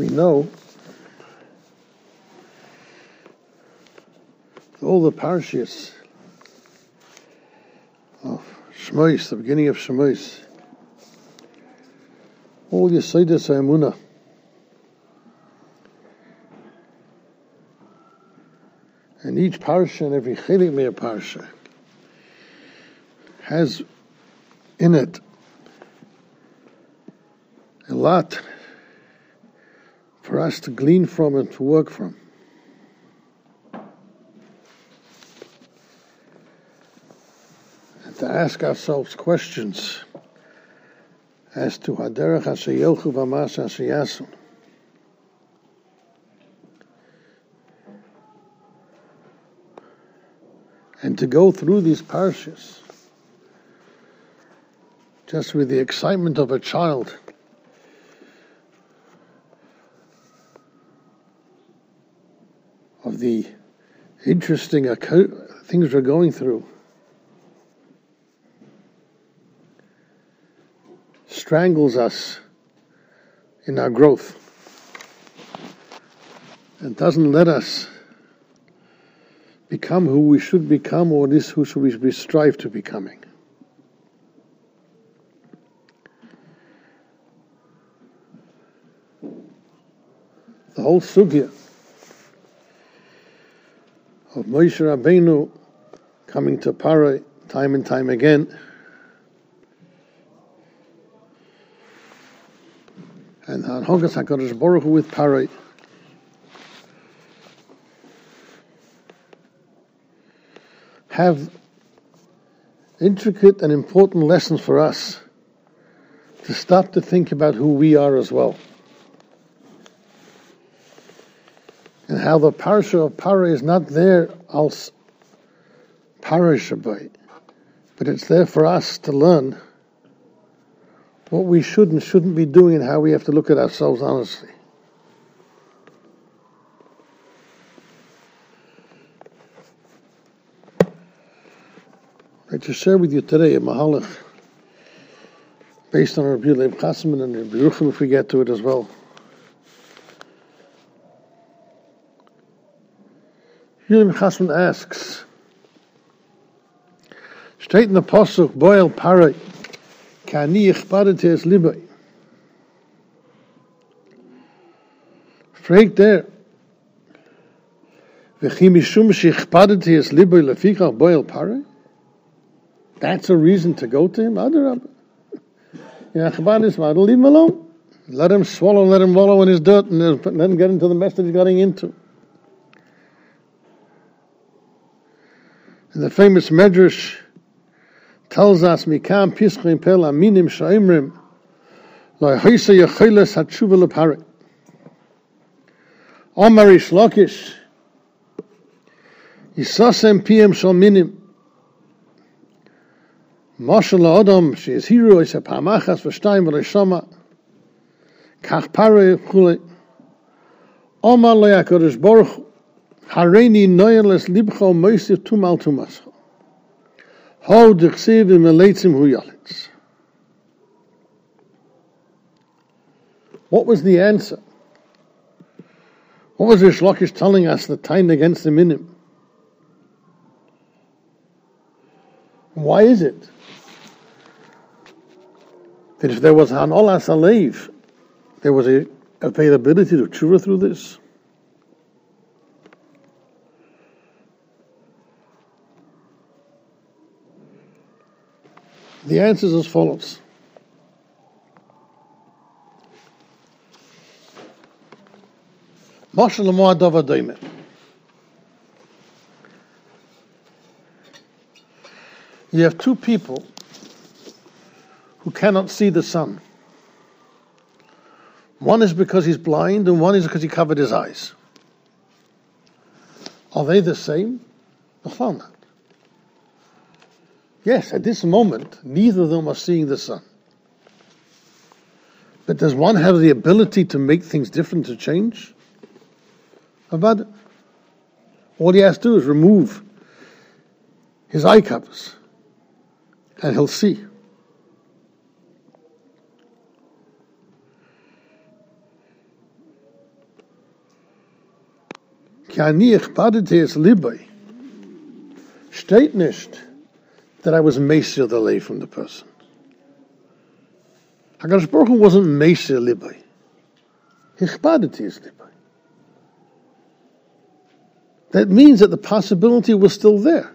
we know, all the parashas of Shmois, the beginning of Shmois, all Yesodis Emunah, and each parsha and every chelik meir parsha has in it a lot for us to glean from and to work from. And to ask ourselves questions as to Haderach Haseyelchu Vamas Haseyasun. And to go through these parshas just with the excitement of a child. Of the interesting things we're going through. Strangles us in our growth and doesn't let us become who we should become or this who should we strive to becoming. The whole sugya Moshe Rabbeinu coming to Parai time and time again and Hanhogas HaKadosh Baruch Hu with Parai have intricate and important lessons for us to stop to think about who we are as well. The parsha of Para is not there als parashabait, but it's there for us to learn what we should and shouldn't be doing and how we have to look at ourselves honestly. I to share with you today a mahalach based on Rabbi Leib Chasman and Rabbi Ruchim if we get to it as well. Rabbi Chasman asks, straight in the Pasuk, Boil Parai, Kani Ichbadete es Libai. Fragt er, V'chi mishum she'chpadeti es liboy lefikach boil parai? That's a reason to go to him. Adarab. Yeah, Chabad is leave him alone. Let him swallow, let him wallow in his dirt, and let him get into the mess that he's getting into. And the famous Medrash tells us, Mikam pischim pel aminim sha'imrim, lo hoyse yechiles hatshuva leparik. Omar Ishlokish, Yisasem piem shal minim, Moshel Adam, she is hero, is a pamachas v'shtayim v'leishama, kach pare chule, Omar lo yakodesh baruch hareini noyeles libcho tumal tumascho. Ho hu yalitz. What was the answer? What was Rish Lakish telling us the time against the minim? Why is it that if there was an olas alev, there was a availability to tshuva through this. The answer is as follows. Moshe You have two people who cannot see the sun. One is because he's blind, and one is because he covered his eyes. Are they the same? not. Yes, at this moment, neither of them are seeing the sun. But does one have the ability to make things different, to change? About? All he has to do is remove his eye covers, and he'll see. es steht nicht, that I was Mesa delay from the person. HaKadosh Baruch Hu wasn't Mesa libai. Ichpadete es libai. That means that the possibility was still there.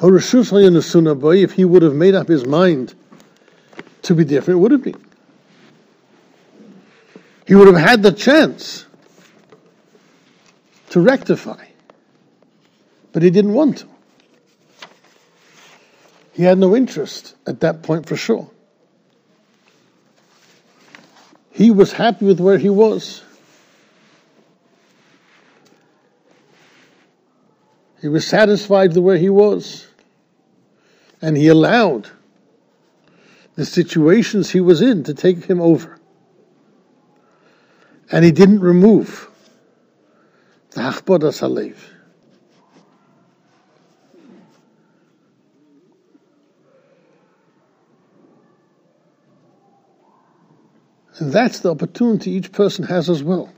If he would have made up his mind to be different, it would have been. He would have had the chance to rectify, but he didn't want to. He had no interest at that point for sure. He was happy with where he was. He was satisfied with where he was. And he allowed the situations he was in to take him over. And he didn't remove the Hachbodas Halev. And that's the opportunity each person has as well.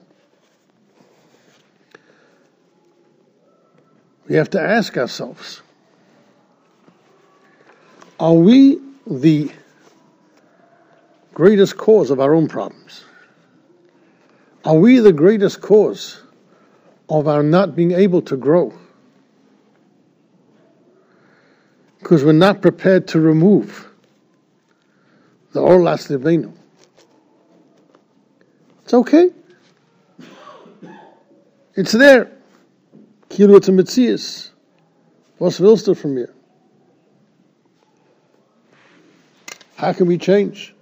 we have to ask ourselves are we the greatest cause of our own problems? Are we the greatest cause of our not being able to grow? Because we're not prepared to remove the Orlas Livenu. It's okay. It's there. Kilu it's a willst du from mir? How can we change?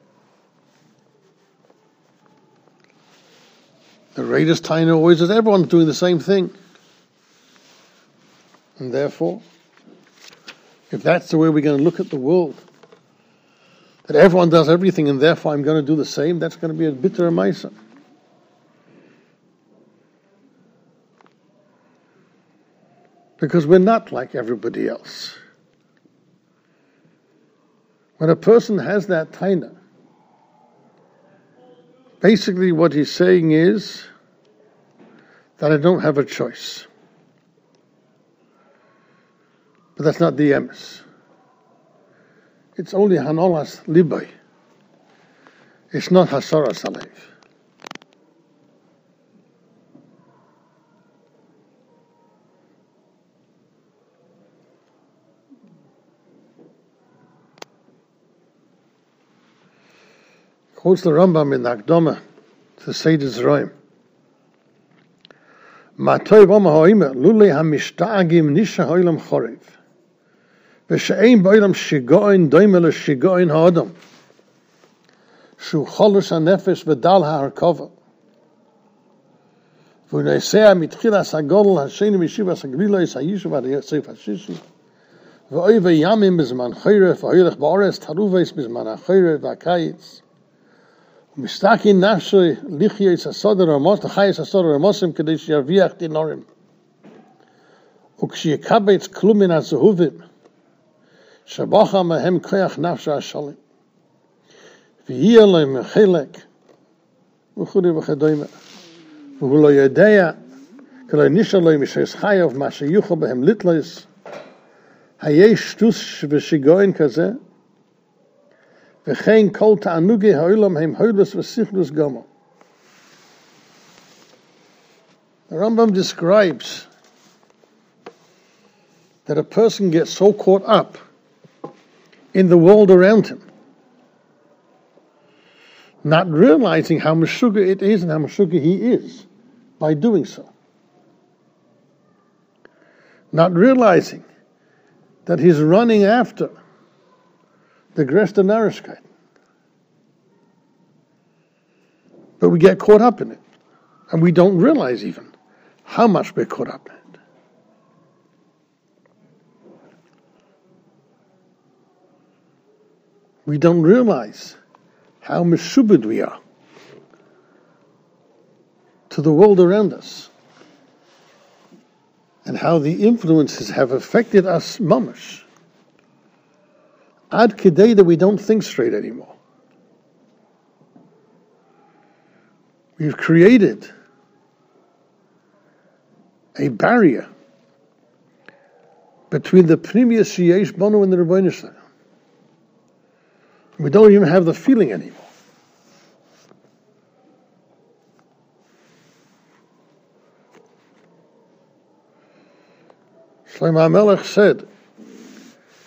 The greatest taina always is everyone's doing the same thing. And therefore, if that's the way we're going to look at the world, that everyone does everything and therefore I'm going to do the same, that's going to be a bitter maisa. Because we're not like everybody else. When a person has that taina, basically what he's saying is that I don't have a choice. But that's not the emes. It's only hanolas libay. It's not hasara salev. quotes the Rambam in the Akdoma to say this rhyme. Matoy vama hoime, lulei ha-mishtagim nisha hoilam chorev. Vesheim boilam shigoin doimele shigoin ha-odom. Shu cholus ha-nefesh vedal ha-harkova. Vunaisea mitchila sa-godol ha-sheni mishiva sa-gvilo is yishu va-riyasef ha-shishu. Vo-oi ve-yamim מסתכי נפשי ליחיה את הסודר המוס, לחי את הסודר המוסים כדי שירוויח דינורים. וכשיקבץ כלום מן הזהובים, שבוכה מהם כוח נפשו השלם. ויהיה להם חלק, וכולי וכדומה. והוא לא יודע, כלא נשאר לו משס חייב, מה שיוכל בהם ליטלויס, היש שטוס ושיגוין כזה, וכן כל תענוגי העולם הם הולס וסכלוס גמר. The Rambam describes that a person gets so caught up in the world around him, not realizing how Meshuggah it is and how Meshuggah he is by doing so. Not realizing that he's running after the größte Narishkeit. But we get caught up in it. And we don't realize even how much we're caught up in it. We don't realize how mishubed we are to the world around us and how the influences have affected us mamish ad kidei that we don't think straight anymore. We've created a barrier between the previous Sheyesh Bono and the Rabbeinu Shalom. We don't even have the feeling anymore. Shlomo HaMelech said,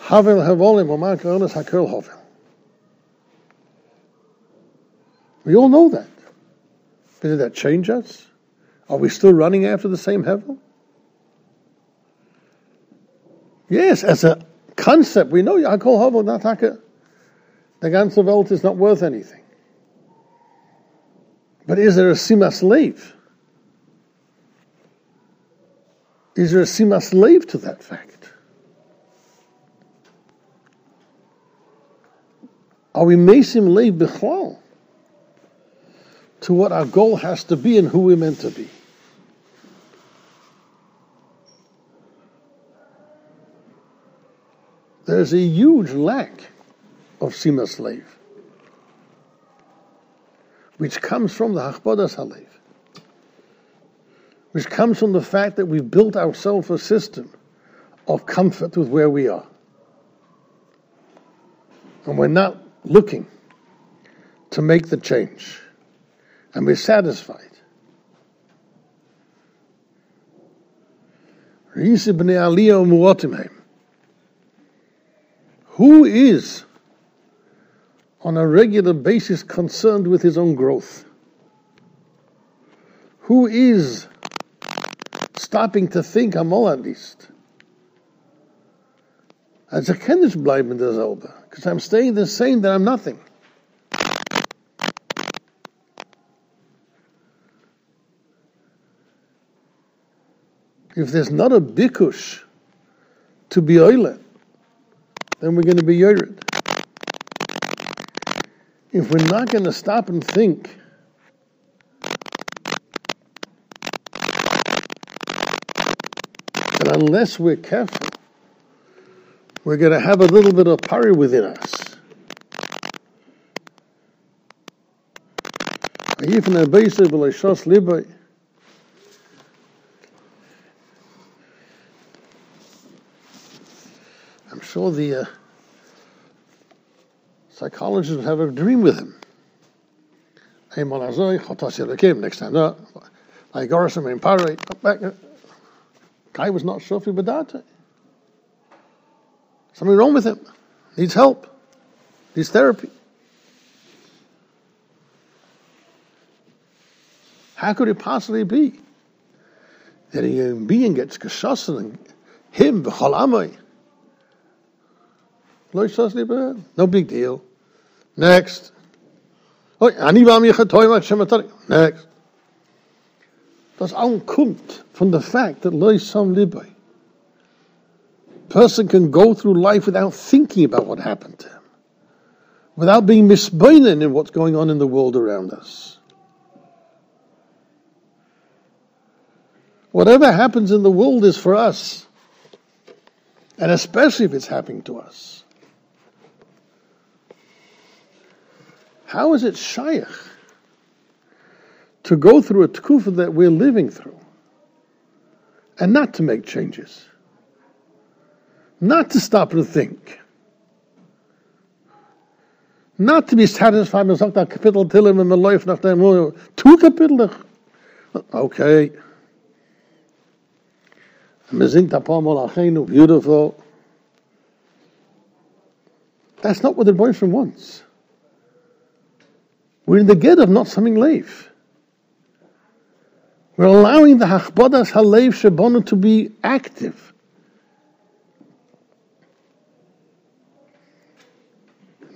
Havel Havolim Omar Karonis HaKol Havel. We all know that. But did that change us? Are we still running after the same Hevel? Yes, as a concept, we know Yakol Havel not. The ganze Welt is not worth anything. But is there a Sima slave? Is there a Sima slave to that fact? Are we Mesim Lev Bichlal to what our goal has to be and who we're meant to be? There's a huge lack of Sima slave, which comes from the Hachbodas Halev which comes from the fact that we've built ourselves a system of comfort with where we are. And we're not looking to make the change. And we're satisfied. Who is on a regular basis concerned with his own growth? Who is stopping to think amol at least. Als ik ken dus blijven dezelfde. Because I'm staying the same that I'm nothing. If there's not a bikush to be oile, then we're going to be yored. If we're not going to stop and think and unless we're careful, we're going to have a little bit of pari within us. I'm sure the uh, psychologists have a dream with him. Next time, no, I got some in. Guy was not Shofi Badate. Something wrong with him. Needs help. Needs therapy. How could it possibly be that a human being gets geschossen and him, v'chol No big deal. Next. Next. Das kommt von the fact that loy sam. Person can go through life without thinking about what happened to him, without being misbeinen in what's going on in the world around us. Whatever happens in the world is for us, and especially if it's happening to us. How is it shaykh to go through a tkufa that we're living through and not to make changes, not to stop and think, not to be satisfied with sagt Kapitel Tillim and life nach dem two Kapitel. Okay. Beautiful. That's not what the boyfriend wants. We're in the get of not something life. We're allowing the Hachbodas Halev Shebonu to be active.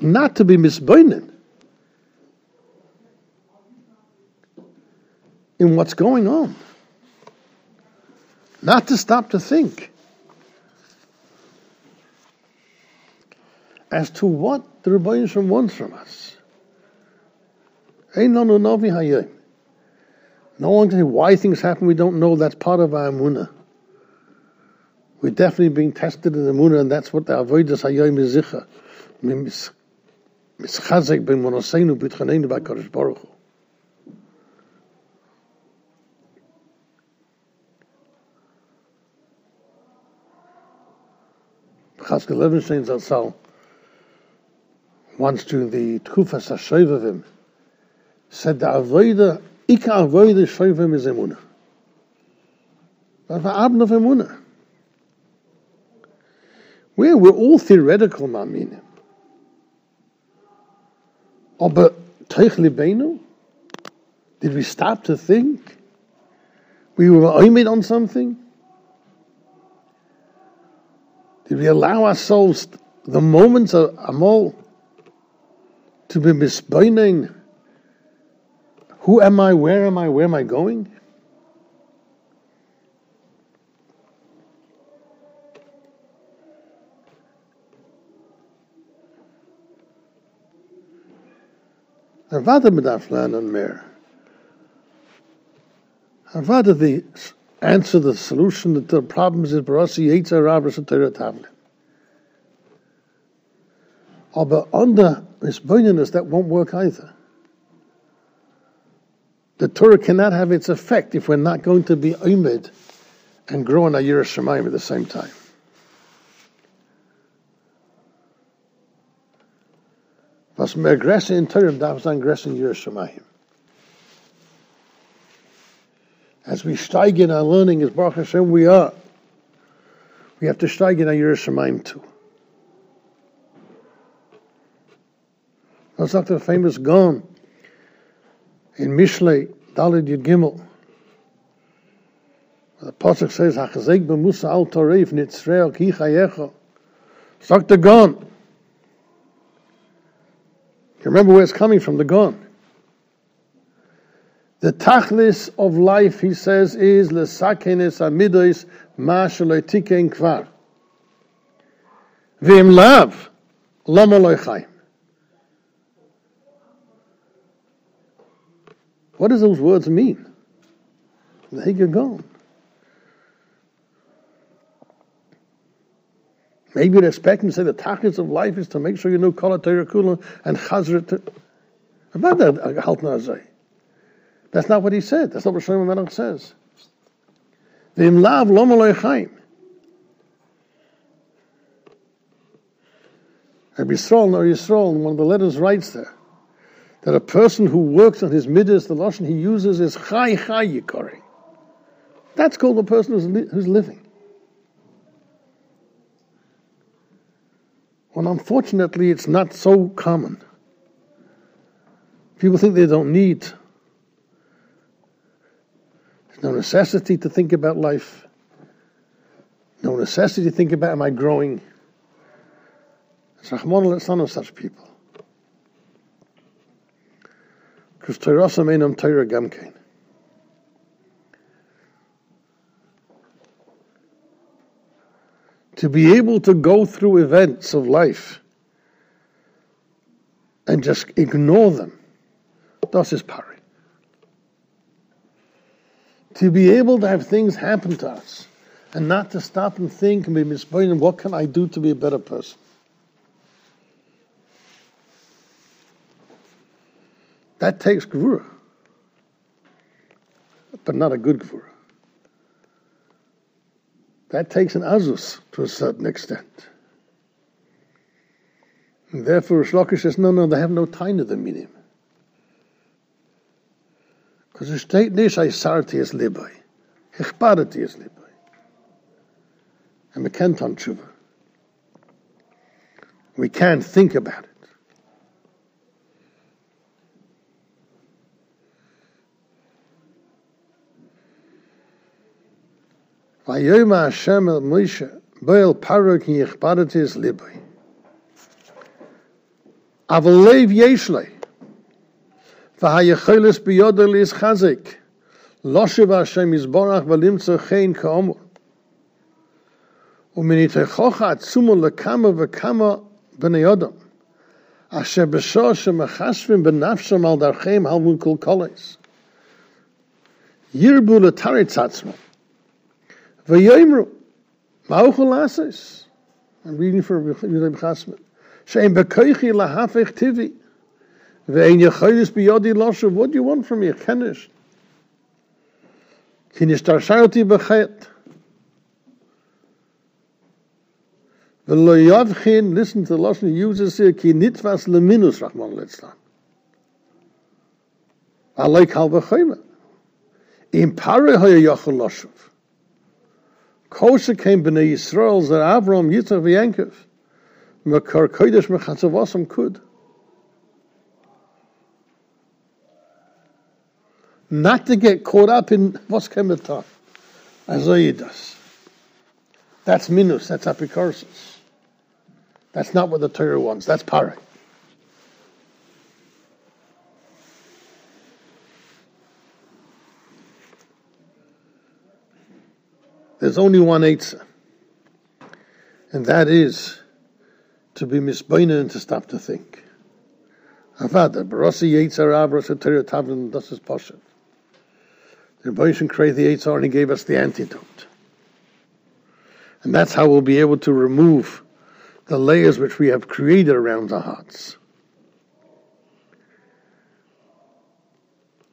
Not to be misboinen in what's going on. Not to stop to think as to what the Rebbeinu wants from us. No one can say why things happen we don't know. That's part of our Amunah. We're definitely being tested in the Amunah, and that's what the Avodah Hayyim is mischazek ben monoseinu b'tchaneinu b'akadosh baruch Hu. Chaska Levinstein Zatzal once during the Tkufas HaShoiv of him said the Avoida, Ika Avoida Shoivim is emuna, but the Abn of emuna. Where we're all theoretical Maminim. Aber Teich? Did we stop to think? We were aiming on something? Did we allow ourselves the moments of Amol to be misbinding? Who am I? Where am I? Where am I going? Avada medaflan and mer. Avada the answer, the solution to the problems is Barasi Yitzhak Rabbis and Torah Tavlin. Aber under misbunioness, that won't work either. The Torah cannot have its effect if we're not going to be Umed and grow in Yiras Shamayim at the same time. Was mehr Gresse in Torah darf sein Gresse in Yiras Shamayim. As we steig in our learning, as Baruch Hashem we are, we have to steig in our Yiras Shamayim too. That's after the famous Gaon in Mishlei, Dalid Yud Gimel. The Pasuk says, Hachazek b'musa al toref nitzreo ki chayecha. Sagt the Gaon. Remember where it's coming from, the gun. The tachlis of life, he says, is lesakenes amidois ma tiken kvar. V'im lav, lama loy What does those words mean? There you go. Maybe you'd expect him to say the tachlis of life is to make sure you know Kol Kula and Chazra. Uh, That's not what he said. That's not what Shlomo Melech says. V'im lav lo chaim. Rabbi Yisrael, no Yisrael, in one of the letters writes there, that a person who works on his midas, the lashon he uses is chai chai yikori. That's called a person who's, li- who's living. Well, unfortunately, it's not so common. People think they don't need. There's no necessity to think about life. No necessity to think about am I growing. It's Rahman son of such people. Because Torah Gamkein. To be able to go through events of life and just ignore them. Das is pari. To be able to have things happen to us and not to stop and think and be misbehaving, what can I do to be a better person? That takes gvura, but not a good gvura. That takes an azus to a certain extent. And therefore, Shlokish says, no, no, they have no time to the minim. Because the state nish sarti es libai. Ichbarati es libai. And we can't on tshuva. We can't think about it. ויאמר השם אל מוישה בויל פרו כי יכפדת יש ליבוי אבל לב יש לי והיכולס ביודר ליס חזק לא שבה השם יסבורך ולמצא חן כאומר ומניתכוך עצומו לכמה וכמה בני אדם אשר בשור שמחשבים בנפשם על דרכם הלוון קולקולס ירבו לתריץ עצמו V'yoimru, ma'uchel. I'm reading for Yehuda Chasman. Shein bekoichi lahafech tivi. Ve'en yechoyis biyodi loshav. What do you want from me? Kenish. Kin yishtarshayoti b'chet. V'lo yavchin, listen to the Lashon uses here, ki nitvas leminus, Rahman litzlan. Alei kal v'choyma. Im pare hoya yochel loshuv. Kosher came b'nei Yisrael, zer Avram, Yitzchak v'Yankov. Mekar kodesh mechatzavosam kud. Not to get caught up in what's coming Isaiah does. That's minus, that's apicorsis. That's not what the Torah wants, that's para. There's only one Eitzah, and that is to be misbeinen and to stop to think. Avada, Barasi Yitzhar Avra Torah Tavlin, das ist Poshet. The Rebbeinu created the Yitzhar and he gave us the antidote. And that's how we'll be able to remove the layers which we have created around our hearts.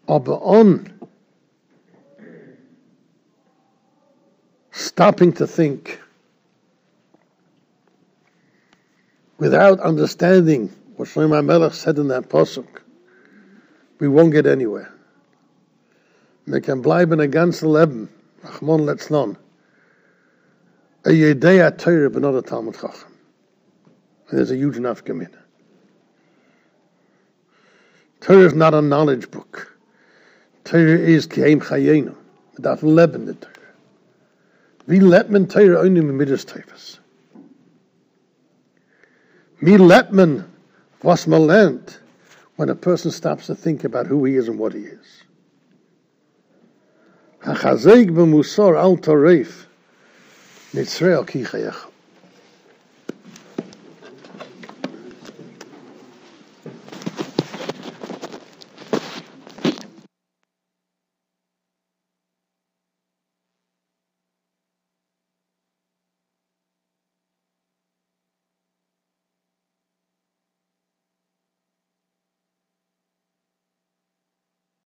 Aber on stopping to think without understanding what Shlomo Melech said in that pasuk, we won't get anywhere. Wir können bleiben ein ganzes Leben, Achmon letznon, a Yedea Torah but not a Talmud Chacham. There's a huge enough commitment. Torah is not a knowledge book. Torah is Ki'im Chayenu. Without leben the Torah. Wie lebt man only mit Midas Teufels? Wie lebt man was man lernt when a person stops to think about who he is and what he is? Hachazeg b'musar al toref, nitzrei al ki